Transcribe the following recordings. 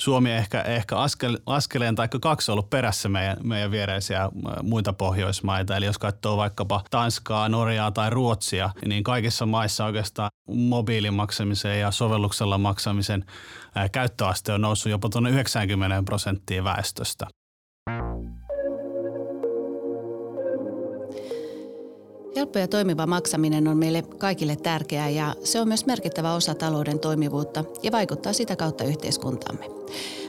Suomi ehkä, ehkä askel, askeleen tai kaksi ollut perässä meidän, meidän viereisiä muita Pohjoismaita. Eli jos katsoo vaikkapa Tanskaa, Norjaa tai Ruotsia, niin kaikissa maissa oikeastaan mobiilimaksamisen ja sovelluksella maksamisen käyttöaste on noussut jopa tuonne 90 prosenttia väestöstä. Helppo ja toimiva maksaminen on meille kaikille tärkeää ja se on myös merkittävä osa talouden toimivuutta ja vaikuttaa sitä kautta yhteiskuntaamme.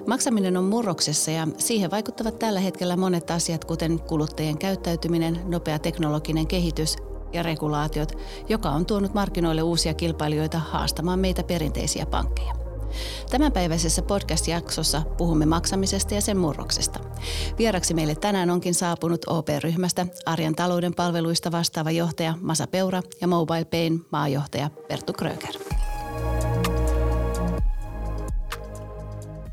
Maksaminen on murroksessa ja siihen vaikuttavat tällä hetkellä monet asiat, kuten kuluttajien käyttäytyminen, nopea teknologinen kehitys ja regulaatiot, joka on tuonut markkinoille uusia kilpailijoita haastamaan meitä perinteisiä pankkeja. Tämänpäiväisessä podcast-jaksossa puhumme maksamisesta ja sen murroksesta. Vieraksi meille tänään onkin saapunut OP-ryhmästä arjen talouden palveluista vastaava johtaja Masa Peura ja Mobile Payn maajohtaja Perttu Kröger.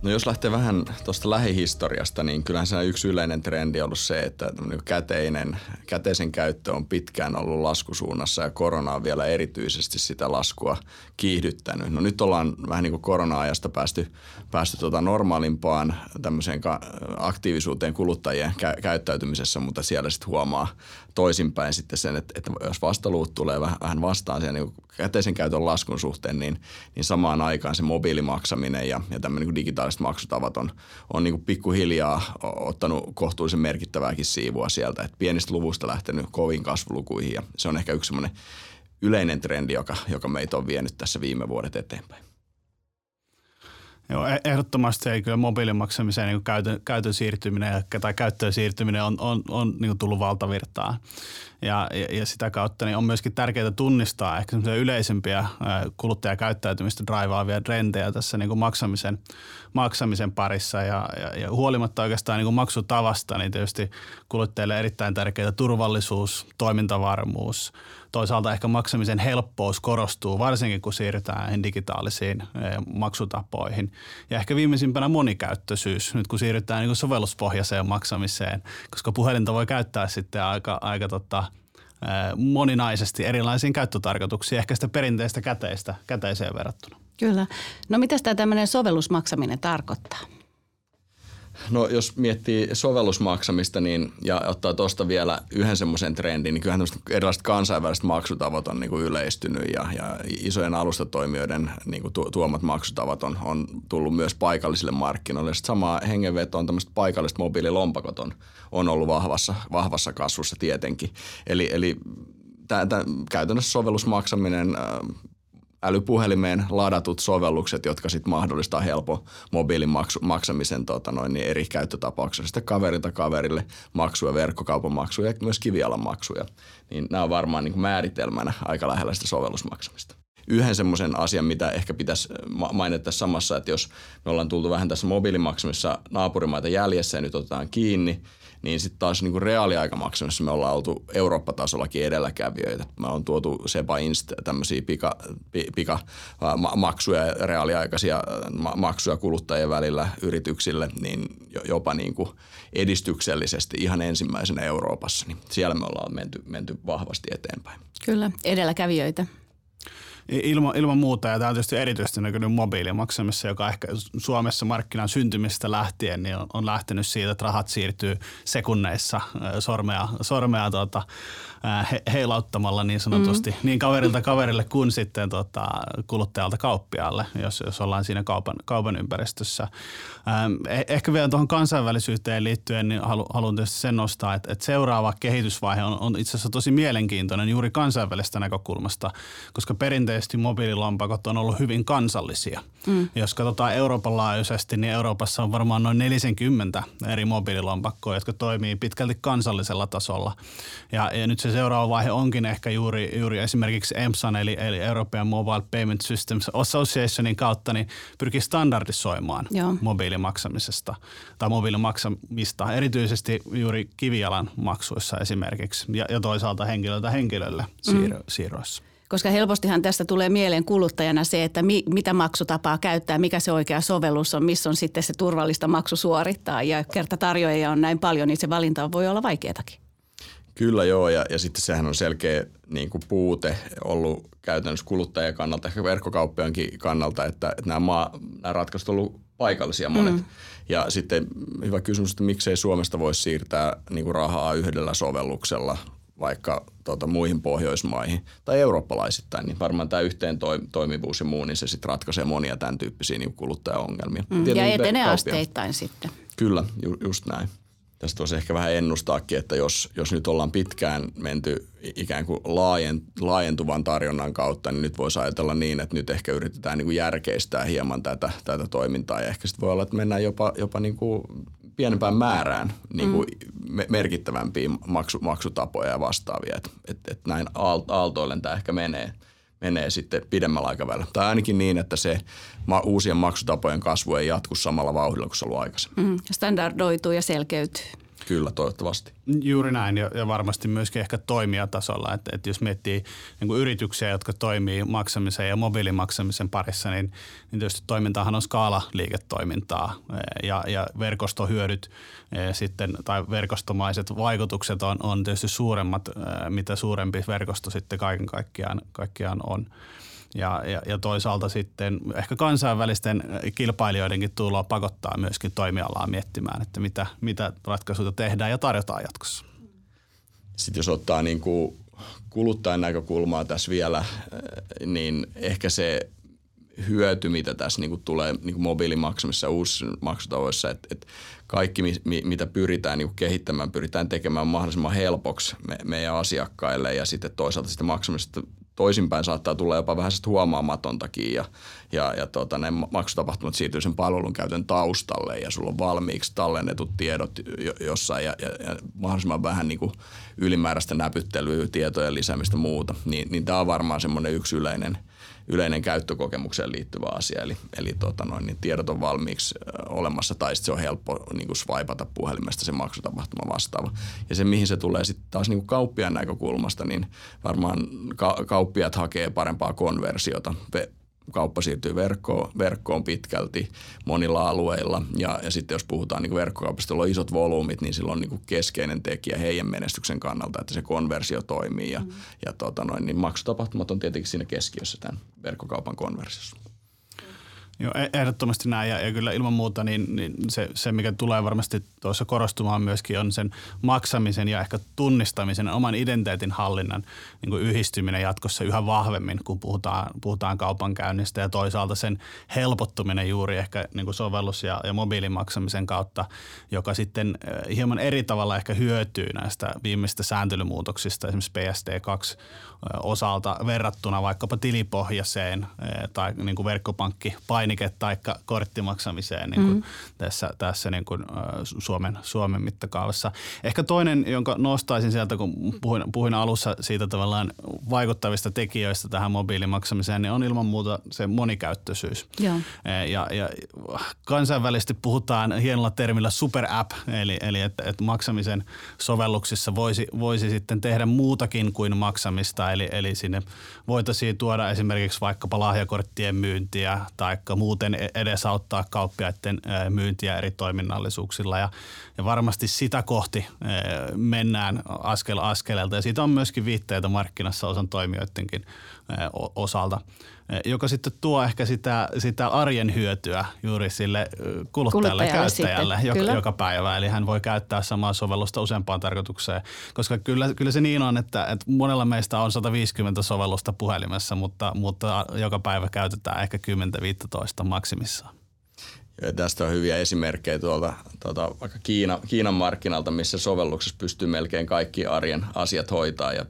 No jos lähtee vähän tuosta lähihistoriasta, niin kyllähän se yksi yleinen trendi on ollut se, että käteinen, käteisen käyttö on pitkään ollut laskusuunnassa ja korona on vielä erityisesti sitä laskua kiihdyttänyt. No nyt ollaan vähän niin kuin korona-ajasta päästy, päästy tuota normaalimpaan tämmöiseen aktiivisuuteen kuluttajien kä- käyttäytymisessä, mutta siellä sitten huomaa toisinpäin sitten sen, että, että jos vastaluut tulee vähän, vastaan sen niin käteisen käytön laskun suhteen, niin, niin samaan aikaan se mobiilimaksaminen ja, ja tämmöinen niin digitaaliset maksutavat on, on niin pikkuhiljaa ottanut kohtuullisen merkittävääkin siivua sieltä, että pienistä luvusta lähtenyt kovin kasvulukuihin ja se on ehkä yksi semmoinen yleinen trendi, joka, joka meitä on vienyt tässä viime vuodet eteenpäin. Joo, e- ehdottomasti ei kyllä mobiilimaksamiseen niin käytön, käytön siirtyminen tai käyttöön siirtyminen on, on, on niin tullut valtavirtaan. Ja, ja, ja sitä kautta niin on myöskin tärkeää tunnistaa ehkä yleisempiä kuluttajakäyttäytymistä draivaavia trendejä tässä niin kuin maksamisen, maksamisen parissa. Ja, ja, ja huolimatta oikeastaan niin kuin maksutavasta, niin tietysti kuluttajille erittäin tärkeää turvallisuus, toimintavarmuus, toisaalta ehkä maksamisen helppous korostuu, varsinkin kun siirrytään digitaalisiin maksutapoihin. Ja ehkä viimeisimpänä monikäyttöisyys, nyt kun siirrytään niin sovelluspohjaiseen maksamiseen, koska puhelinta voi käyttää sitten aika, aika tota, moninaisesti erilaisiin käyttötarkoituksiin, ehkä sitä perinteistä käteistä, käteiseen verrattuna. Kyllä. No mitä tämä tämmöinen sovellusmaksaminen tarkoittaa? No jos miettii sovellusmaksamista niin, ja ottaa tuosta vielä yhden semmoisen trendin, niin kyllähän erilaiset kansainväliset maksutavat on niin kuin yleistynyt ja, ja isojen alustatoimijoiden niin kuin tuomat maksutavat on, on tullut myös paikallisille markkinoille. Sitten samaa hengenvetoon tämmöiset paikalliset mobiililompakot on, on ollut vahvassa, vahvassa kasvussa tietenkin. Eli, eli Tää, tää, käytännössä sovellusmaksaminen älypuhelimeen ladatut sovellukset, jotka sitten mahdollistaa helppo mobiilin maksu, maksamisen tota noin, niin eri käyttötapauksessa. Sitten kaverilta kaverille maksuja, verkkokaupan maksuja ja myös kivialan maksuja. Niin nämä on varmaan niin määritelmänä aika lähellä sitä sovellusmaksamista yhden semmoisen asian, mitä ehkä pitäisi mainita samassa, että jos me ollaan tultu vähän tässä mobiilimaksamissa naapurimaita jäljessä ja nyt otetaan kiinni, niin sitten taas niin reaaliaikamaksamissa me ollaan oltu Eurooppa-tasollakin edelläkävijöitä. Me on tuotu SEPA Inst tämmöisiä pika, pika maksuja, reaaliaikaisia maksuja kuluttajien välillä yrityksille, niin jopa niin kuin edistyksellisesti ihan ensimmäisenä Euroopassa. Niin siellä me ollaan menty, menty vahvasti eteenpäin. Kyllä, edelläkävijöitä. Ilman, ilman muuta, ja tämä on tietysti erityisesti näkynyt mobiilimaksamissa, joka ehkä Suomessa markkinan syntymistä lähtien niin on, on lähtenyt siitä, että rahat siirtyy sekunneissa sormea, sormea tuota, he, heilauttamalla niin sanotusti mm. niin kaverilta kaverille kuin sitten tota, kuluttajalta kauppiaalle, jos, jos ollaan siinä kaupan, kaupan ympäristössä. Ähm, ehkä vielä tuohon kansainvälisyyteen liittyen niin halu, haluan tietysti sen nostaa, että, että seuraava kehitysvaihe on, on itse asiassa tosi mielenkiintoinen juuri kansainvälistä näkökulmasta, koska perinteisesti mobiililompakot on ollut hyvin kansallisia. Mm. Jos katsotaan Euroopan laajuisesti, niin Euroopassa on varmaan noin 40 eri mobiililompakkoa, jotka toimii pitkälti kansallisella tasolla. Ja, ja nyt se seuraava vaihe onkin ehkä juuri, juuri esimerkiksi EMSAN eli, eli European Mobile Payment Systems Associationin kautta niin pyrkii standardisoimaan Joo. mobiilimaksamisesta tai mobiilimaksamista, erityisesti juuri kivijalan maksuissa esimerkiksi ja, ja toisaalta henkilöltä henkilölle siirro, mm. siirroissa. Koska helpostihan tästä tulee mieleen kuluttajana se, että mi, mitä maksutapaa käyttää, mikä se oikea sovellus on, missä on sitten se turvallista maksu suorittaa. Ja kerta tarjoajia on näin paljon, niin se valinta voi olla vaikeatakin. Kyllä joo, ja, ja sitten sehän on selkeä niin kuin puute ollut käytännössä kuluttajien kannalta, ehkä verkkokauppiankin kannalta, että, että nämä, maa, nämä ratkaisut ovat olleet paikallisia monet. Mm. Ja sitten hyvä kysymys, että miksei Suomesta voisi siirtää niin kuin rahaa yhdellä sovelluksella vaikka tuota, muihin Pohjoismaihin tai eurooppalaisittain, niin varmaan tämä yhteen toimivuus ja muu, niin se sitten ratkaisee monia tämän tyyppisiä niin kuluttajaongelmia. Mm, ja etenee asteittain sitten. Kyllä, ju, just näin. Tästä voisi ehkä vähän ennustaakin, että jos, jos nyt ollaan pitkään menty ikään kuin laajent, laajentuvan tarjonnan kautta, niin nyt voisi ajatella niin, että nyt ehkä yritetään niin kuin järkeistää hieman tätä, tätä toimintaa. Ja ehkä sitten voi olla, että mennään jopa, jopa niin kuin pienempään määrään niin kuin mm. merkittävämpiä maksu, maksutapoja ja vastaavia. Että et, et näin aaltoillen tämä ehkä menee, menee sitten pidemmällä aikavälillä. Tai ainakin niin, että se ma- uusien maksutapojen kasvu ei jatku samalla vauhdilla kuin se ollut aikaisemmin. Mm. Standardoituu ja selkeytyy. Kyllä, toivottavasti. Juuri näin ja, ja varmasti myöskin ehkä toimijatasolla, että, että jos miettii niin kuin yrityksiä, jotka toimii maksamisen ja mobiilimaksamisen parissa, niin, niin tietysti toimintahan on skaalaliiketoimintaa ja, ja verkostohyödyt sitten, tai verkostomaiset vaikutukset on, on tietysti suuremmat, mitä suurempi verkosto sitten kaiken kaikkiaan, kaikkiaan on. Ja, ja, ja toisaalta sitten ehkä kansainvälisten kilpailijoidenkin tuloa pakottaa myöskin toimialaa miettimään, että mitä, mitä ratkaisuja tehdään ja tarjotaan jatkossa. Sitten jos ottaa niin kuin kuluttajan näkökulmaa tässä vielä, niin ehkä se hyöty, mitä tässä niin kuin tulee niin kuin mobiilimaksamisessa ja uusissa maksutavoissa, että, että kaikki, mi, mitä pyritään niin kuin kehittämään, pyritään tekemään mahdollisimman helpoksi me, meidän asiakkaille ja sitten toisaalta sitten maksamisesta toisinpäin saattaa tulla jopa vähän huomaamatontakin ja, ja, ja tota, ne maksutapahtumat siirtyy sen palvelun käytön taustalle ja sulla on valmiiksi tallennetut tiedot jossain ja, ja, ja mahdollisimman vähän niin kuin ylimääräistä näpyttelyä, tietojen lisäämistä muuta, niin, niin tämä on varmaan semmoinen yksi yleinen – yleinen käyttökokemukseen liittyvä asia. Eli, eli tota noin, niin tiedot on valmiiksi olemassa tai sitten se on helppo niin kuin swipata puhelimesta se maksutapahtuma vastaava. Ja se, mihin se tulee sitten taas niin kuin kauppiaan näkökulmasta, niin varmaan ka- kauppiat hakee parempaa konversiota kauppa siirtyy verkkoon, verkkoon pitkälti monilla alueilla. Ja, ja sitten jos puhutaan niin verkkokaupasta, jolla on isot volyymit, niin silloin on niin keskeinen tekijä heidän menestyksen kannalta, että se konversio toimii. Ja, mm. ja tota noin, niin maksutapahtumat on tietenkin siinä keskiössä tämän verkkokaupan konversiossa. Joo, e- ehdottomasti näin. Ja, ja kyllä ilman muuta niin, niin se, se, mikä tulee varmasti tuossa korostumaan myöskin on sen maksamisen ja ehkä tunnistamisen, oman identiteetin hallinnan niin kuin yhdistyminen jatkossa yhä vahvemmin, kun puhutaan, puhutaan kaupankäynnistä. Ja toisaalta sen helpottuminen juuri ehkä niin kuin sovellus- ja, ja mobiilimaksamisen kautta, joka sitten eh, hieman eri tavalla ehkä hyötyy näistä viimeistä sääntelymuutoksista, esimerkiksi PSD2 osalta verrattuna vaikkapa tilipohjaiseen tai niin kuin verkkopankki painike- tai korttimaksamiseen niin kuin mm. tässä, tässä niin kuin Suomen, Suomen mittakaavassa. Ehkä toinen, jonka nostaisin sieltä, kun puhuin, puhuin alussa siitä tavallaan vaikuttavista tekijöistä tähän mobiilimaksamiseen, niin on ilman muuta se monikäyttöisyys. Joo. Ja, ja kansainvälisesti puhutaan hienolla termillä super app, eli, eli että, että maksamisen sovelluksissa voisi, voisi sitten tehdä muutakin kuin maksamista, eli, eli sinne voitaisiin tuoda esimerkiksi vaikkapa lahjakorttien myyntiä tai muuten e- edesauttaa kauppiaiden myyntiä eri toiminnallisuuksilla. Ja, ja varmasti sitä kohti mennään askel askeleelta. Ja siitä on myöskin viitteitä markkinassa osan toimijoidenkin osalta, joka sitten tuo ehkä sitä, sitä arjen hyötyä juuri sille kuluttajalle, käyttäjälle joka, joka päivä. Eli hän voi käyttää samaa sovellusta useampaan tarkoitukseen, koska kyllä, kyllä se niin on, että, että monella meistä on 150 sovellusta puhelimessa, mutta, mutta joka päivä käytetään ehkä 10-15 maksimissaan. Ja tästä on hyviä esimerkkejä tuolta, tuolta vaikka Kiina, Kiinan markkinalta, missä sovelluksessa pystyy melkein kaikki arjen asiat hoitaa ja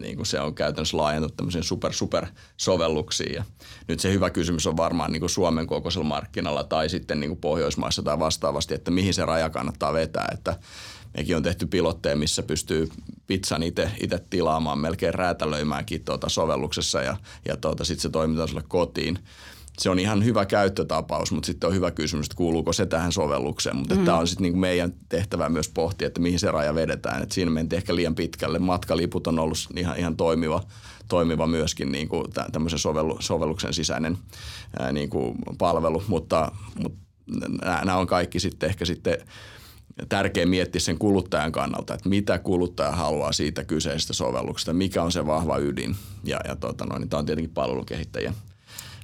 niin kuin se on käytännössä laajentunut tämmöisiin super, super sovelluksiin. Ja nyt se hyvä kysymys on varmaan niin kuin Suomen kokoisella markkinalla tai sitten niin kuin Pohjoismaissa tai vastaavasti, että mihin se raja kannattaa vetää. Että mekin on tehty pilotteja, missä pystyy pizzan itse tilaamaan, melkein räätälöimäänkin tuota sovelluksessa ja, ja tuota, sitten se toimitaan sulle kotiin se on ihan hyvä käyttötapaus, mutta sitten on hyvä kysymys, että kuuluuko se tähän sovellukseen. Mutta mm. tämä on sitten niinku meidän tehtävä myös pohtia, että mihin se raja vedetään. Et siinä mentiin ehkä liian pitkälle. Matkaliput on ollut ihan, ihan toimiva, toimiva myöskin niin kuin tämmöisen sovellu, sovelluksen sisäinen ää, niin kuin palvelu, mutta, mutta nämä on kaikki sitten ehkä sitten tärkeä miettiä sen kuluttajan kannalta, että mitä kuluttaja haluaa siitä kyseisestä sovelluksesta, mikä on se vahva ydin. Ja, ja tota noin, niin tämä on tietenkin palvelukehittäjän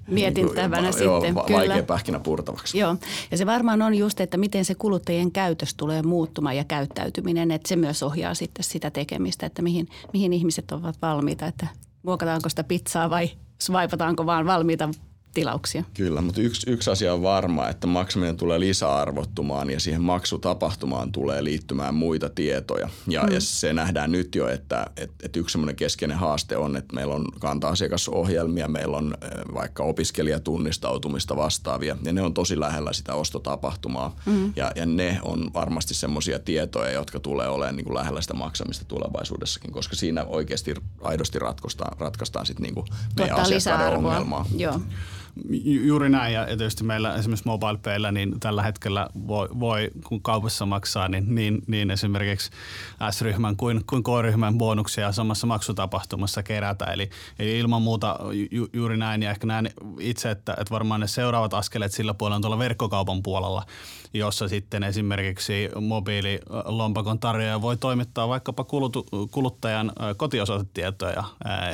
mietintävänä niin sitten. Joo, kyllä. vaikea pähkinä purtavaksi. Joo, ja se varmaan on just, että miten se kuluttajien käytös tulee muuttumaan ja käyttäytyminen, että se myös ohjaa sitten sitä tekemistä, että mihin, mihin ihmiset ovat valmiita, että muokataanko sitä pizzaa vai swipataanko vaan valmiita tilauksia. Kyllä, mutta yksi, yksi asia on varma, että maksaminen tulee lisäarvottumaan ja siihen maksutapahtumaan tulee liittymään muita tietoja. Ja, mm. ja se nähdään nyt jo, että, että, että yksi semmoinen keskeinen haaste on, että meillä on kanta-asiakasohjelmia, meillä on vaikka opiskelijatunnistautumista vastaavia ja ne on tosi lähellä sitä ostotapahtumaa. Mm. Ja, ja ne on varmasti semmoisia tietoja, jotka tulee olemaan niin kuin lähellä sitä maksamista tulevaisuudessakin, koska siinä oikeasti aidosti ratkaistaan, ratkaistaan sitten niin kuin meidän asiakkaiden ongelmaa. Joo. Juuri näin ja tietysti meillä esimerkiksi MobilePayllä niin tällä hetkellä voi, voi kun kaupassa maksaa, niin, niin, niin esimerkiksi S-ryhmän kuin, kuin K-ryhmän bonuksia samassa maksutapahtumassa kerätä. Eli, eli ilman muuta ju, juuri näin ja ehkä näen itse, että, että varmaan ne seuraavat askeleet sillä puolella on tuolla verkkokaupan puolella, jossa sitten esimerkiksi mobiililompakon tarjoaja voi toimittaa vaikkapa kulutu, kuluttajan kotiosoitetietoja,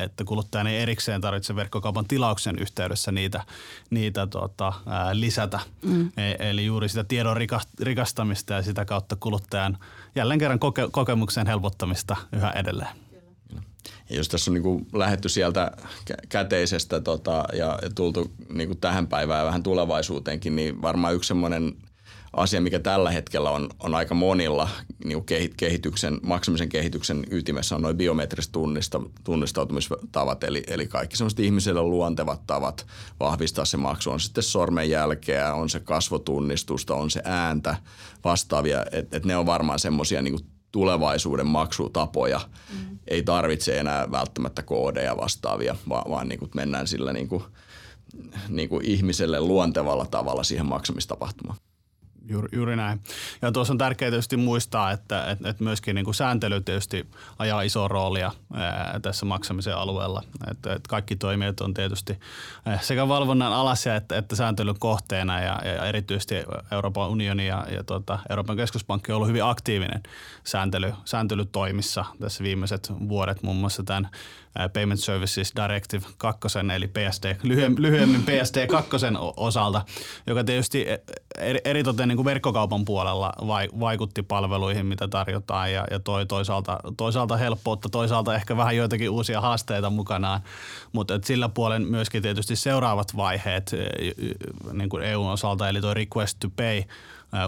että kuluttajan ei erikseen tarvitse verkkokaupan tilauksen yhteydessä niitä niitä tota, ää, lisätä. Mm. E- eli juuri sitä tiedon rikastamista ja sitä kautta kuluttajan jälleen kerran koke- kokemuksen helpottamista yhä edelleen. Ja jos tässä on niin lähetty sieltä käteisestä tota, ja tultu niin tähän päivään ja vähän tulevaisuuteenkin, niin varmaan yksi semmoinen – asia, mikä tällä hetkellä on, on aika monilla niin kehityksen, maksamisen kehityksen ytimessä on noin biometriset tunnista, tunnistautumistavat, eli, eli kaikki semmoiset ihmisille luontevat tavat vahvistaa se maksu. On sitten sormenjälkeä, on se kasvotunnistusta, on se ääntä vastaavia, että et ne on varmaan semmoisia niin tulevaisuuden maksutapoja. Mm. Ei tarvitse enää välttämättä koodeja vastaavia, vaan, vaan niin kuin mennään sillä niin kuin, niin kuin ihmiselle luontevalla tavalla siihen maksamistapahtumaan. Juuri, juuri näin. Ja tuossa on tärkeää tietysti muistaa, että, että, että myöskin niin kuin sääntely tietysti ajaa isoa roolia ää, tässä maksamisen alueella. Että, että kaikki toimijat on tietysti sekä valvonnan alasia että, että sääntelyn kohteena ja, ja erityisesti Euroopan unioni ja, ja tuota, Euroopan keskuspankki on ollut hyvin aktiivinen sääntely, sääntelytoimissa tässä viimeiset vuodet muun muassa tämän Payment Services Directive 2, eli PSD, lyhyemmin PSD 2 osalta, joka tietysti eritoten niin kuin verkkokaupan puolella vaikutti palveluihin, mitä tarjotaan ja, ja toi toisaalta, toisaalta helppoutta, toisaalta ehkä vähän joitakin uusia haasteita mukanaan, mutta sillä puolen myöskin tietysti seuraavat vaiheet niin kuin EUn osalta, eli tuo request to pay,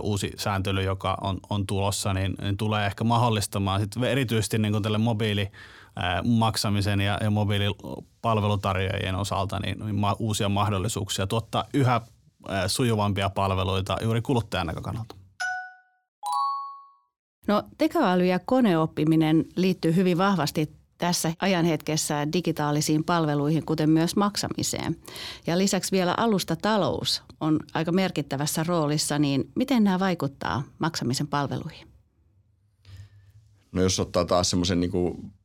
uusi sääntely, joka on, on tulossa, niin, niin tulee ehkä mahdollistamaan sit erityisesti niin tälle mobiili maksamisen ja, ja mobiilipalvelutarjoajien osalta niin, niin ma, uusia mahdollisuuksia tuottaa yhä sujuvampia palveluita juuri kuluttajan näkökannalta. No tekoäly ja koneoppiminen liittyy hyvin vahvasti tässä ajanhetkessä digitaalisiin palveluihin, kuten myös maksamiseen. Ja lisäksi vielä alustatalous on aika merkittävässä roolissa, niin miten nämä vaikuttaa maksamisen palveluihin? No jos ottaa taas semmoisen niin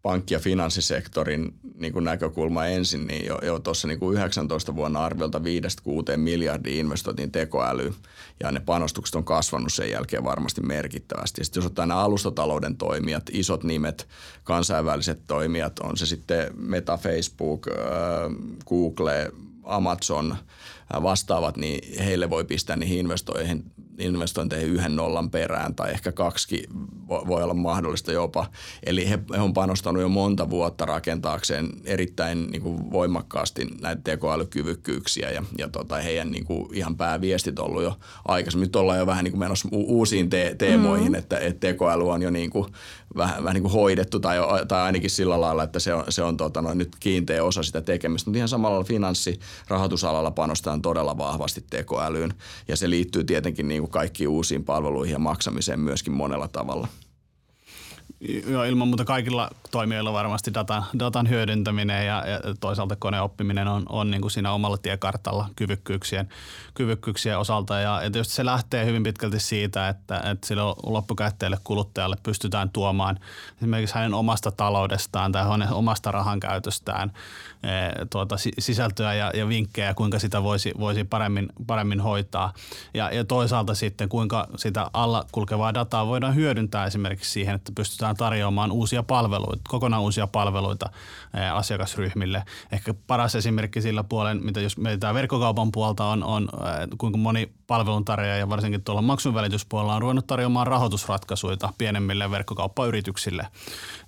pankki- ja finanssisektorin niin kuin näkökulma ensin, niin jo, jo tuossa niin 19 vuonna arviolta 5-6 miljardia investoitiin tekoäly ja ne panostukset on kasvanut sen jälkeen varmasti merkittävästi. Ja sitten jos ottaa nämä alustatalouden toimijat, isot nimet, kansainväliset toimijat, on se sitten Meta, Facebook, Google, Amazon, vastaavat, niin heille voi pistää niihin investointeihin, investointeihin yhden nollan perään tai ehkä kaksi voi olla mahdollista jopa. Eli he, he on panostanut jo monta vuotta rakentaakseen erittäin niin kuin voimakkaasti näitä tekoälykyvykkyyksiä ja, ja tota, heidän niin kuin ihan pääviestit on ollut jo aikaisemmin. Nyt ollaan jo vähän niin kuin menossa uusiin te- teemoihin, mm-hmm. että, että tekoäly on jo niin kuin vähän, vähän niin kuin hoidettu tai, tai ainakin sillä lailla, että se on, se on tota, no, nyt kiinteä osa sitä tekemistä. Mutta ihan samalla finanssirahoitusalalla panostaan todella vahvasti tekoälyyn ja se liittyy tietenkin niin kuin kaikkiin uusiin palveluihin ja maksamiseen myöskin monella tavalla. Joo, ilman muuta kaikilla toimijoilla varmasti datan, datan hyödyntäminen ja, ja toisaalta koneoppiminen on, on niin kuin siinä omalla tiekartalla kyvykkyyksien, kyvykkyyksien osalta. Ja, ja tietysti se lähtee hyvin pitkälti siitä, että, että sille loppukäyttäjälle kuluttajalle pystytään tuomaan esimerkiksi hänen omasta taloudestaan tai hänen omasta rahan käytöstään e, tuota, sisältöä ja, ja vinkkejä, kuinka sitä voisi, voisi paremmin, paremmin hoitaa. Ja, ja toisaalta sitten, kuinka sitä alla kulkevaa dataa voidaan hyödyntää esimerkiksi siihen, että pystytään tarjoamaan uusia palveluita, kokonaan uusia palveluita asiakasryhmille. Ehkä paras esimerkki sillä puolen, mitä jos mietitään verkkokaupan puolta, on, on kuinka moni palveluntarjoaja ja varsinkin tuolla maksunvälityspuolella on ruvennut tarjoamaan rahoitusratkaisuja pienemmille verkkokauppayrityksille.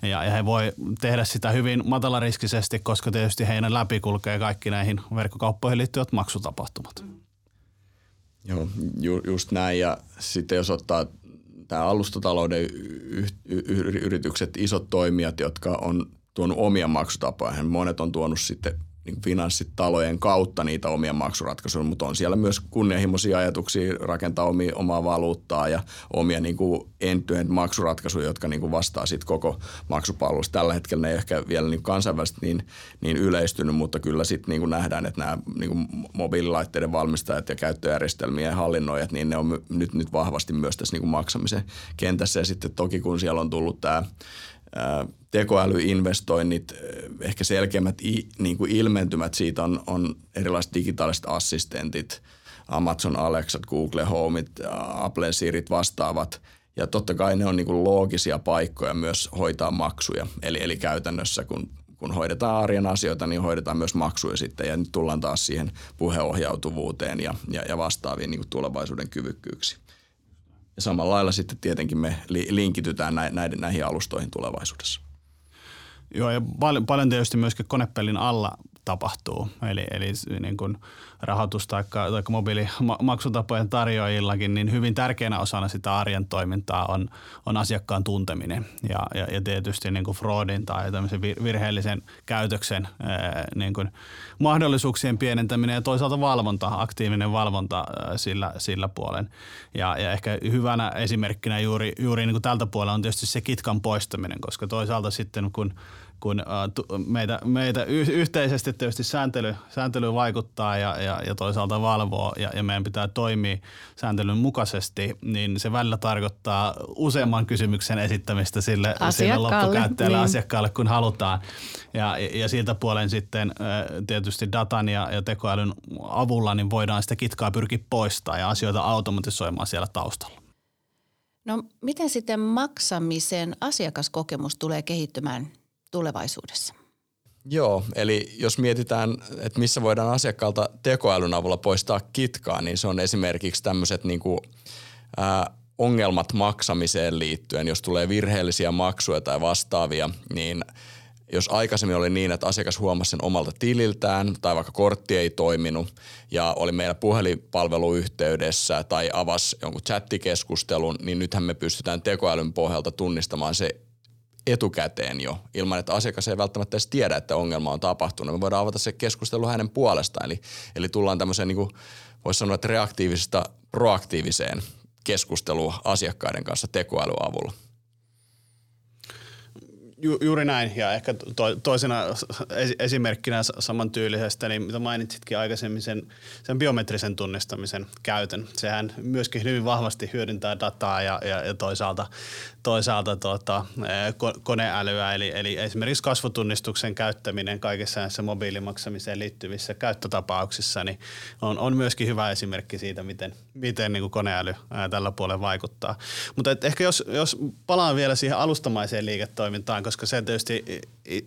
Ja, ja he voi tehdä sitä hyvin matalariskisesti, koska tietysti heidän läpi kulkee kaikki näihin verkkokauppoihin liittyvät maksutapahtumat. Joo, ju, just näin. Ja sitten jos ottaa tämä alustatalouden yritykset, isot toimijat, jotka on tuonut omia maksutapoja. Monet on tuonut sitten niin finanssitalojen kautta niitä omia maksuratkaisuja, mutta on siellä myös kunnianhimoisia ajatuksia rakentaa omia, omaa valuuttaa ja omia niin kuin end-to-end maksuratkaisuja, jotka niin kuin vastaa sitten koko maksupalvelusta. Tällä hetkellä ne ei ehkä vielä niin kansainvälisesti niin, niin yleistynyt, mutta kyllä sitten niin kuin nähdään, että nämä niin kuin mobiililaitteiden valmistajat ja käyttöjärjestelmien hallinnoijat, niin ne on nyt, nyt vahvasti myös tässä niin kuin maksamisen kentässä. Ja sitten toki kun siellä on tullut tämä tekoälyinvestoinnit, ehkä selkeimmät niin kuin ilmentymät siitä on, on erilaiset digitaaliset assistentit, Amazon Alexat, Google Homeit, Apple Sirit vastaavat. Ja totta kai ne on niin kuin loogisia paikkoja myös hoitaa maksuja. Eli, eli käytännössä kun, kun hoidetaan arjen asioita, niin hoidetaan myös maksuja sitten. Ja nyt tullaan taas siihen puheohjautuvuuteen ja, ja, ja vastaaviin niin kuin tulevaisuuden kyvykkyyksiin. Ja samalla lailla sitten tietenkin me linkitytään näiden, näihin alustoihin tulevaisuudessa. Joo, ja paljon, paljon tietysti myöskin konepellin alla tapahtuu. Eli, eli niin kuin rahoitus- tai, tai mobiilimaksutapojen tarjoajillakin, niin hyvin tärkeänä osana sitä arjen toimintaa on, on asiakkaan tunteminen ja, ja, ja tietysti niin kuin fraudin tai tämmöisen virheellisen käytöksen niin kuin mahdollisuuksien pienentäminen ja toisaalta valvonta, aktiivinen valvonta sillä, sillä puolen. Ja, ja ehkä hyvänä esimerkkinä juuri, juuri niin kuin tältä puolella on tietysti se kitkan poistaminen, koska toisaalta sitten kun kun meitä, meitä yhteisesti tietysti sääntely, sääntely vaikuttaa ja, ja, ja toisaalta valvoo ja, ja meidän pitää toimia sääntelyn mukaisesti, niin se välillä tarkoittaa useamman kysymyksen esittämistä sille, sille loppukäyttäjälle niin. asiakkaalle, kun halutaan. Ja, ja siltä puolen sitten tietysti datan ja, ja tekoälyn avulla niin voidaan sitä kitkaa pyrkiä poistaa ja asioita automatisoimaan siellä taustalla. No miten sitten maksamisen asiakaskokemus tulee kehittymään tulevaisuudessa? Joo, eli jos mietitään, että missä voidaan asiakkaalta tekoälyn avulla poistaa kitkaa, niin se on esimerkiksi tämmöiset niin kuin, ää, ongelmat maksamiseen liittyen. Jos tulee virheellisiä maksuja tai vastaavia, niin jos aikaisemmin oli niin, että asiakas huomasi sen omalta tililtään tai vaikka kortti ei toiminut ja oli meillä puhelinpalveluyhteydessä tai avasi jonkun chattikeskustelun, niin nythän me pystytään tekoälyn pohjalta tunnistamaan se etukäteen jo, ilman että asiakas ei välttämättä edes tiedä, että ongelma on tapahtunut. Me voidaan avata se keskustelu hänen puolestaan. Eli, eli tullaan tämmöiseen, niin voisi sanoa, että reaktiivisesta proaktiiviseen keskusteluun asiakkaiden kanssa tekoälyavulla. Ju, juuri näin, ja ehkä to, toisena esimerkkinä samantyylisestä, niin mitä mainitsitkin aikaisemmin, sen, sen biometrisen tunnistamisen käytön. Sehän myöskin hyvin vahvasti hyödyntää dataa ja, ja, ja toisaalta, toisaalta tota, koneälyä, eli, eli esimerkiksi kasvotunnistuksen käyttäminen kaikissa näissä mobiilimaksamiseen liittyvissä käyttötapauksissa, niin on, on myöskin hyvä esimerkki siitä, miten, miten niin kuin koneäly tällä puolella vaikuttaa. Mutta ehkä jos, jos palaan vielä siihen alustamaiseen liiketoimintaan, koska se tietysti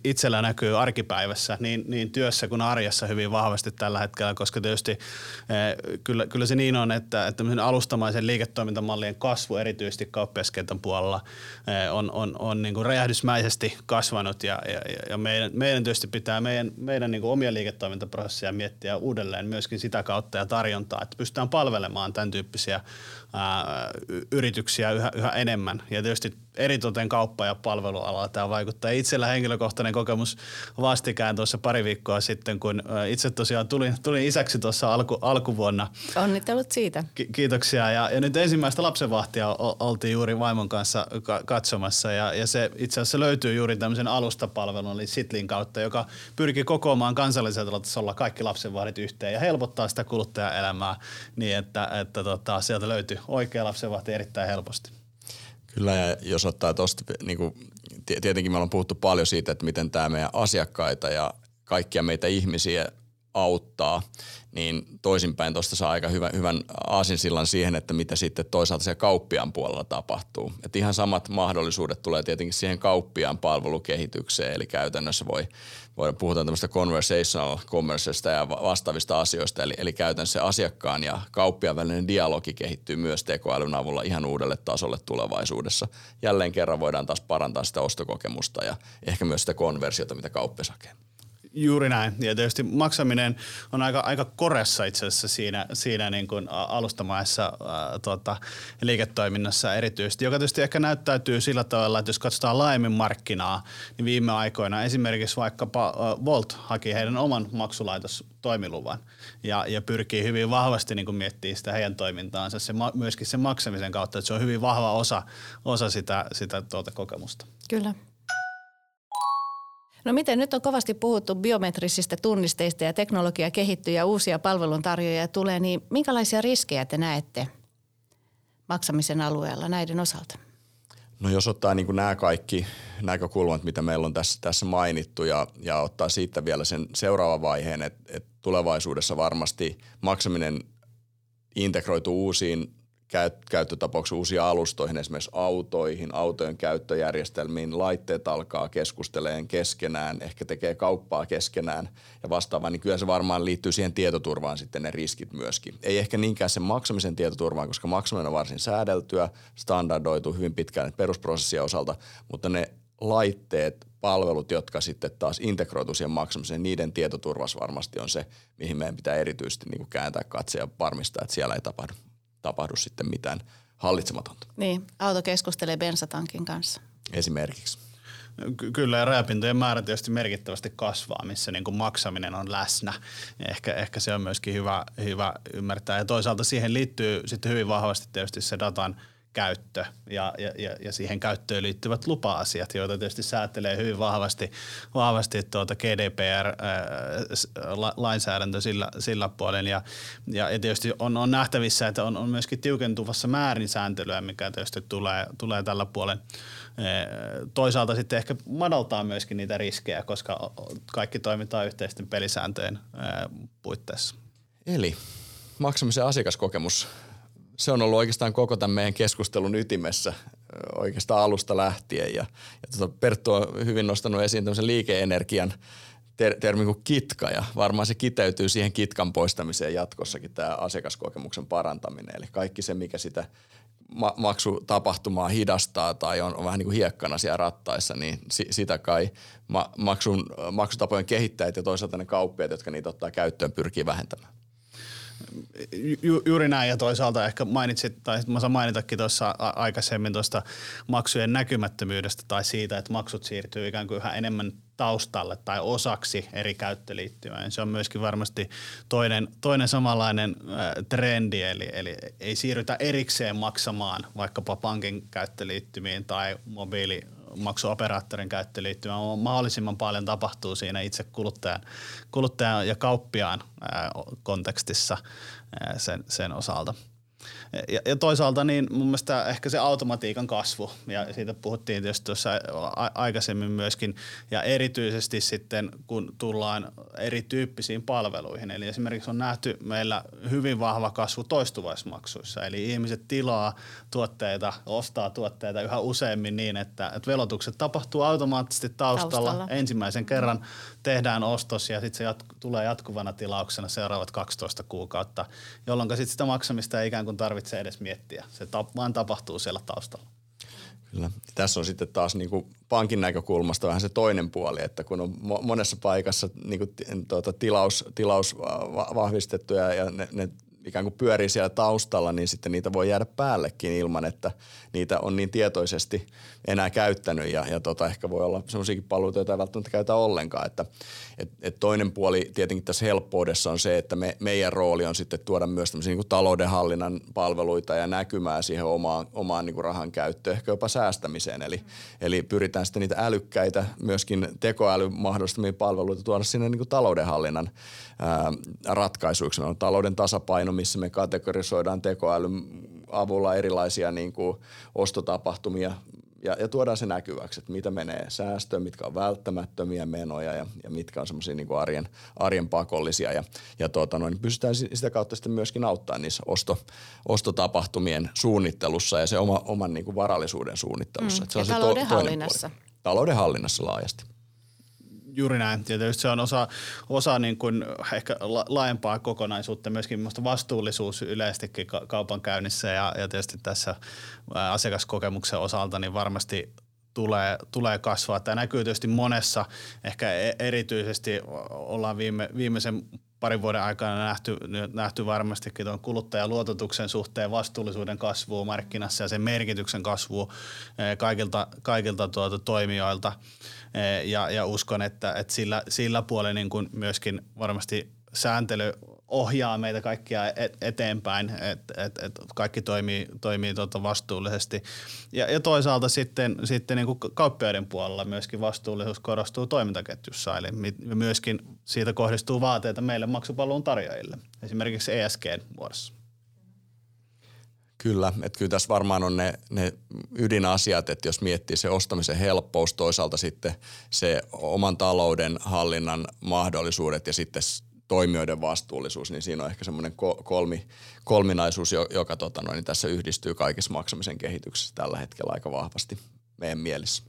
itsellä näkyy arkipäivässä niin, niin työssä kuin arjessa hyvin vahvasti tällä hetkellä, koska tietysti eh, kyllä, kyllä se niin on, että, että alustamaisen liiketoimintamallien kasvu erityisesti kauppiaskentän puolella eh, on, on, on niin kuin räjähdysmäisesti kasvanut ja, ja, ja meidän, meidän tietysti pitää meidän, meidän niin kuin omia liiketoimintaprosesseja miettiä uudelleen myöskin sitä kautta ja tarjontaa, että pystytään palvelemaan tämän tyyppisiä ää, yrityksiä yhä, yhä enemmän. Ja tietysti eritoten kauppa- ja palvelualalla tämä vaikuttaa. Itsellä henkilökohtainen kokemus vastikään tuossa pari viikkoa sitten, kun itse tosiaan tulin, tulin isäksi tuossa alku, alkuvuonna. Onnittelut siitä. Ki- kiitoksia. Ja, ja nyt ensimmäistä lapsenvahtia oltiin juuri vaimon kanssa ka- katsomassa ja, ja se itse asiassa löytyy juuri tämmöisen alustapalvelun eli Sitlin kautta, joka pyrkii kokoamaan kansallisella tasolla kaikki lapsenvahdit yhteen ja helpottaa sitä kuluttajaelämää niin, että, että tota, sieltä löytyy oikea lapsenvahti erittäin helposti. Kyllä ja jos ottaa tuosta, niin kuin, tietenkin me ollaan puhuttu paljon siitä, että miten tämä meidän asiakkaita ja kaikkia meitä ihmisiä auttaa, niin toisinpäin tuosta saa aika hyvän, hyvän aasinsillan siihen, että mitä sitten toisaalta siellä kauppiaan puolella tapahtuu. Et ihan samat mahdollisuudet tulee tietenkin siihen kauppiaan palvelukehitykseen, eli käytännössä voi, voi puhutaan tämmöistä conversational commerceista ja vastaavista asioista, eli, eli käytännössä asiakkaan ja kauppiaan välinen dialogi kehittyy myös tekoälyn avulla ihan uudelle tasolle tulevaisuudessa. Jälleen kerran voidaan taas parantaa sitä ostokokemusta ja ehkä myös sitä konversiota, mitä kauppias hakee. Juuri näin. Ja tietysti maksaminen on aika, aika koressa itse asiassa siinä, siinä niin kuin alustamaessa ää, tota, liiketoiminnassa erityisesti, joka tietysti ehkä näyttäytyy sillä tavalla, että jos katsotaan laajemmin markkinaa, niin viime aikoina esimerkiksi vaikkapa Volt haki heidän oman maksulaitostoimiluvan ja, ja pyrkii hyvin vahvasti niin kuin miettimään sitä heidän toimintaansa se, myöskin sen maksamisen kautta, että se on hyvin vahva osa, osa sitä, sitä tuota kokemusta. Kyllä. No miten nyt on kovasti puhuttu biometrisistä tunnisteista ja teknologia kehittyy ja uusia palveluntarjoajia tulee, niin minkälaisia riskejä te näette maksamisen alueella näiden osalta? No jos ottaa niin kuin nämä kaikki näkökulmat, mitä meillä on tässä, tässä mainittu ja, ja ottaa siitä vielä sen seuraavan vaiheen, että, että tulevaisuudessa varmasti maksaminen integroituu uusiin käyttötapauksia uusia alustoihin, esimerkiksi autoihin, autojen käyttöjärjestelmiin, laitteet alkaa keskusteleen keskenään, ehkä tekee kauppaa keskenään ja vastaavaa, niin kyllä se varmaan liittyy siihen tietoturvaan sitten ne riskit myöskin. Ei ehkä niinkään sen maksamisen tietoturvaan, koska maksaminen on varsin säädeltyä, standardoitu hyvin pitkään perusprosessien osalta, mutta ne laitteet, palvelut, jotka sitten taas integroitu siihen maksamiseen, niiden tietoturvas varmasti on se, mihin meidän pitää erityisesti niin kääntää katse ja varmistaa, että siellä ei tapahdu tapahdu sitten mitään hallitsematonta. Niin, auto keskustelee bensatankin kanssa. Esimerkiksi. Ky- kyllä, ja rajapintojen määrä tietysti merkittävästi kasvaa, missä niin kuin maksaminen on läsnä. Ehkä, ehkä se on myöskin hyvä, hyvä ymmärtää. Ja toisaalta siihen liittyy sitten hyvin vahvasti tietysti se datan – käyttö ja, ja, ja siihen käyttöön liittyvät lupa-asiat, joita tietysti säätelee hyvin vahvasti, vahvasti tuota GDPR-lainsäädäntö sillä, sillä puolella. Ja, ja tietysti on, on nähtävissä, että on, on myöskin tiukentuvassa määrin sääntelyä, mikä tietysti tulee, tulee tällä puolella. Toisaalta sitten ehkä madaltaa myöskin niitä riskejä, koska kaikki toimitaan yhteisten pelisääntöjen puitteissa. Eli maksamisen asiakaskokemus se on ollut oikeastaan koko tämän meidän keskustelun ytimessä oikeastaan alusta lähtien. Ja, ja tuota Perttu on hyvin nostanut esiin tämmöisen liikeenergian ter- termi kuin kitka ja varmaan se kiteytyy siihen kitkan poistamiseen jatkossakin tämä asiakaskokemuksen parantaminen. Eli kaikki se, mikä sitä ma- maksutapahtumaa hidastaa tai on, on vähän niin kuin hiekkana siellä rattaissa, niin si- sitä kai ma- maksun, maksutapojen kehittäjät ja toisaalta ne kauppiaat, jotka niitä ottaa käyttöön, pyrkii vähentämään. Ju, juuri näin ja toisaalta ehkä mainitsit, tai mä saan mainitakin tuossa aikaisemmin tuosta maksujen näkymättömyydestä tai siitä, että maksut siirtyy ikään kuin yhä enemmän taustalle tai osaksi eri käyttöliittymää. Se on myöskin varmasti toinen, toinen samanlainen trendi, eli, eli ei siirrytä erikseen maksamaan vaikkapa pankin käyttöliittymiin tai mobiili maksuoperaattorin käyttöliittymä mahdollisimman paljon tapahtuu siinä itse kuluttajan, kuluttajan ja kauppiaan kontekstissa sen, sen osalta. Ja, ja toisaalta niin mun mielestä ehkä se automatiikan kasvu, ja siitä puhuttiin tietysti tuossa aikaisemmin myöskin, ja erityisesti sitten kun tullaan erityyppisiin palveluihin. Eli esimerkiksi on nähty meillä hyvin vahva kasvu toistuvaismaksuissa, eli ihmiset tilaa tuotteita, ostaa tuotteita yhä useammin niin, että, että velotukset tapahtuu automaattisesti taustalla. taustalla. Ensimmäisen kerran tehdään ostos ja sitten se jatku, tulee jatkuvana tilauksena seuraavat 12 kuukautta, jolloin sitten sitä maksamista ei ikään kuin tarvitse edes miettiä. Se tap, vaan tapahtuu siellä taustalla. Kyllä. Tässä on sitten taas niin kuin pankin näkökulmasta vähän se toinen puoli, että kun on monessa paikassa niin kuin, tuota, tilaus, tilaus vahvistettu ja, ja ne, ne ikään kuin pyörii siellä taustalla, niin sitten niitä voi jäädä päällekin ilman, että niitä on niin tietoisesti enää käyttänyt ja, ja tota, ehkä voi olla sellaisiakin palveluita, joita ei välttämättä käytä ollenkaan. Että, et, et toinen puoli tietenkin tässä helppoudessa on se, että me, meidän rooli on sitten tuoda myös tämmöisiä niin kuin taloudenhallinnan palveluita ja näkymää siihen omaan, omaan niin kuin rahan käyttöön, ehkä jopa säästämiseen. Eli, eli pyritään sitten niitä älykkäitä, myöskin tekoäly mahdollistamia palveluita tuoda sinne niin kuin taloudenhallinnan ää, ratkaisuiksi. On talouden tasapaino, missä me kategorisoidaan tekoälyn avulla erilaisia niin kuin ostotapahtumia ja, ja tuodaan se näkyväksi, että mitä menee säästöön, mitkä on välttämättömiä menoja ja, ja mitkä on semmoisia niin arjen, arjen pakollisia. Ja, ja tuota, noin, pystytään sitä kautta sitten myöskin auttamaan niissä osto, ostotapahtumien suunnittelussa ja se oma, oman niin kuin varallisuuden suunnittelussa. Mm. se on ja se talouden to, hallinnassa. Talouden hallinnassa laajasti. Juuri näin. Tietysti se on osa, osa niin kuin ehkä laajempaa kokonaisuutta, myöskin minusta vastuullisuus yleistikin kaupankäynnissä ja, ja tietysti tässä asiakaskokemuksen osalta niin varmasti tulee, tulee kasvaa. Tämä näkyy tietysti monessa, ehkä e-, erityisesti ollaan viime, viimeisen parin vuoden aikana nähty, nähty varmastikin tuon kuluttajaluototuksen suhteen vastuullisuuden kasvua markkinassa ja sen merkityksen kasvua kaikilta, kaikilta tuota toimijoilta. Ja, ja uskon, että, että sillä, sillä puolella niin kuin myöskin varmasti sääntely ohjaa meitä kaikkia eteenpäin, että et, et kaikki toimii, toimii tuota vastuullisesti. Ja, ja toisaalta sitten, sitten niin kuin kauppiaiden puolella myöskin vastuullisuus korostuu toimintaketjussa, eli myöskin siitä kohdistuu vaateita meille maksupalvelun tarjoajille, esimerkiksi ESG-muodossa. Kyllä, että kyllä tässä varmaan on ne, ne ydinasiat, että jos miettii se ostamisen helppous, toisaalta sitten se oman talouden hallinnan mahdollisuudet ja sitten toimijoiden vastuullisuus, niin siinä on ehkä semmoinen kolmi, kolminaisuus, joka tota noin, niin tässä yhdistyy kaikissa maksamisen kehityksessä tällä hetkellä aika vahvasti meidän mielissä.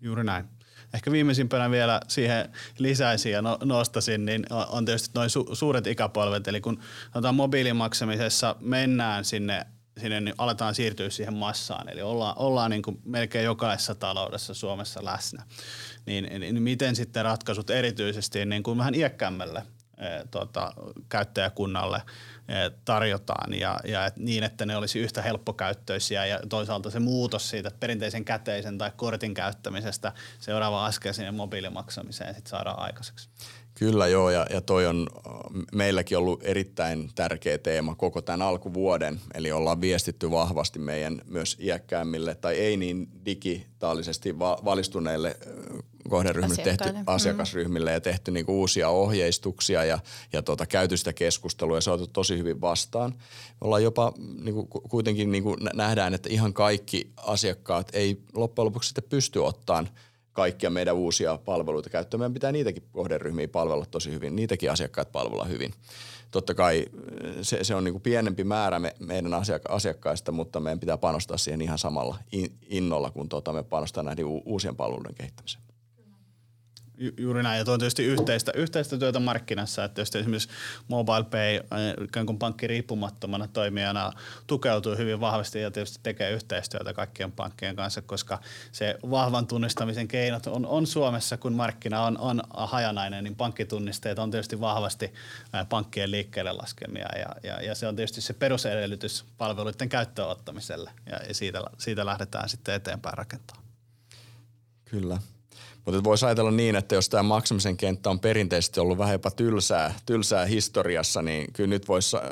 Juuri näin. Ehkä viimeisimpänä vielä siihen lisäisin ja no, nostasin, niin on tietysti noin su- suuret ikäpolvet. Eli kun mobiilimaksamisessa mennään sinne sinne niin aletaan siirtyä siihen massaan, eli ollaan, ollaan niin kuin melkein jokaisessa taloudessa Suomessa läsnä, niin, niin miten sitten ratkaisut erityisesti niin kuin vähän iäkkäämmälle tota, käyttäjäkunnalle e, tarjotaan ja, ja et niin, että ne olisi yhtä helppokäyttöisiä ja toisaalta se muutos siitä perinteisen käteisen tai kortin käyttämisestä seuraava askel sinne mobiilimaksamiseen sitten saadaan aikaiseksi. Kyllä joo, ja, ja toi on meilläkin ollut erittäin tärkeä teema koko tämän alkuvuoden. Eli ollaan viestitty vahvasti meidän myös iäkkäämmille tai ei niin digitaalisesti va- valistuneille kohderyhmille tehty mm. asiakasryhmille ja tehty niinku uusia ohjeistuksia ja, ja tota, käyty sitä keskustelua ja se on tosi hyvin vastaan. Me ollaan jopa niinku, kuitenkin niinku nähdään, että ihan kaikki asiakkaat ei loppujen lopuksi sitten pysty ottamaan – kaikkia meidän uusia palveluita käyttöön. Meidän pitää niitäkin kohderyhmiä palvella tosi hyvin, niitäkin asiakkaat palvella hyvin. Totta kai eh, se, se on niin kuin pienempi määrä me, meidän asiakka- asiakkaista, mutta meidän pitää panostaa siihen ihan samalla innolla, kun tuota me panostaa näiden u- uusien palveluiden kehittämiseen. Ju, juuri näin, ja tuo on tietysti yhteistä, yhteistä työtä markkinassa, että jos esimerkiksi MobilePay äh, ikään kuin pankki riippumattomana toimijana tukeutuu hyvin vahvasti ja tietysti tekee yhteistyötä kaikkien pankkien kanssa, koska se vahvan tunnistamisen keinot on, on Suomessa, kun markkina on, on hajanainen, niin pankkitunnisteet on tietysti vahvasti äh, pankkien liikkeelle laskemia ja, ja, ja se on tietysti se perusedellytys palveluiden käyttöönottamiselle ja, ja siitä, siitä lähdetään sitten eteenpäin rakentamaan. Kyllä. Mutta voisi ajatella niin, että jos tämä maksamisen kenttä on perinteisesti ollut vähän jopa tylsää, tylsää historiassa, niin kyllä nyt voisi, äh,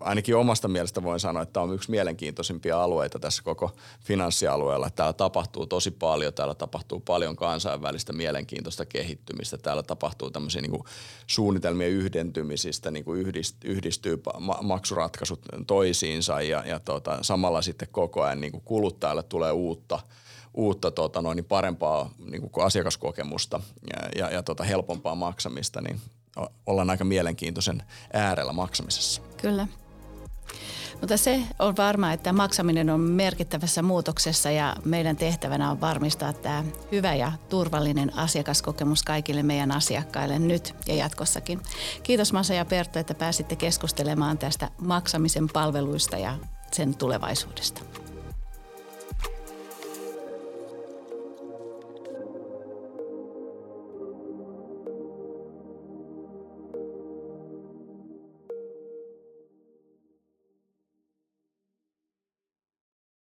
ainakin omasta mielestä voin sanoa, että tämä on yksi mielenkiintoisimpia alueita tässä koko finanssialueella. Täällä tapahtuu tosi paljon, täällä tapahtuu paljon kansainvälistä mielenkiintoista kehittymistä, täällä tapahtuu tämmöisiä niin kuin suunnitelmien yhdentymisistä, niin kuin yhdistyy maksuratkaisut toisiinsa ja, ja tota, samalla sitten koko ajan niin kuin kuluttajalle tulee uutta – uutta tota, noin, niin parempaa niin kuin asiakaskokemusta ja, ja, ja tota, helpompaa maksamista, niin ollaan aika mielenkiintoisen äärellä maksamisessa. Kyllä. Mutta se on varma, että maksaminen on merkittävässä muutoksessa ja meidän tehtävänä on varmistaa tämä hyvä ja turvallinen asiakaskokemus kaikille meidän asiakkaille nyt ja jatkossakin. Kiitos Masa ja Pertto, että pääsitte keskustelemaan tästä maksamisen palveluista ja sen tulevaisuudesta.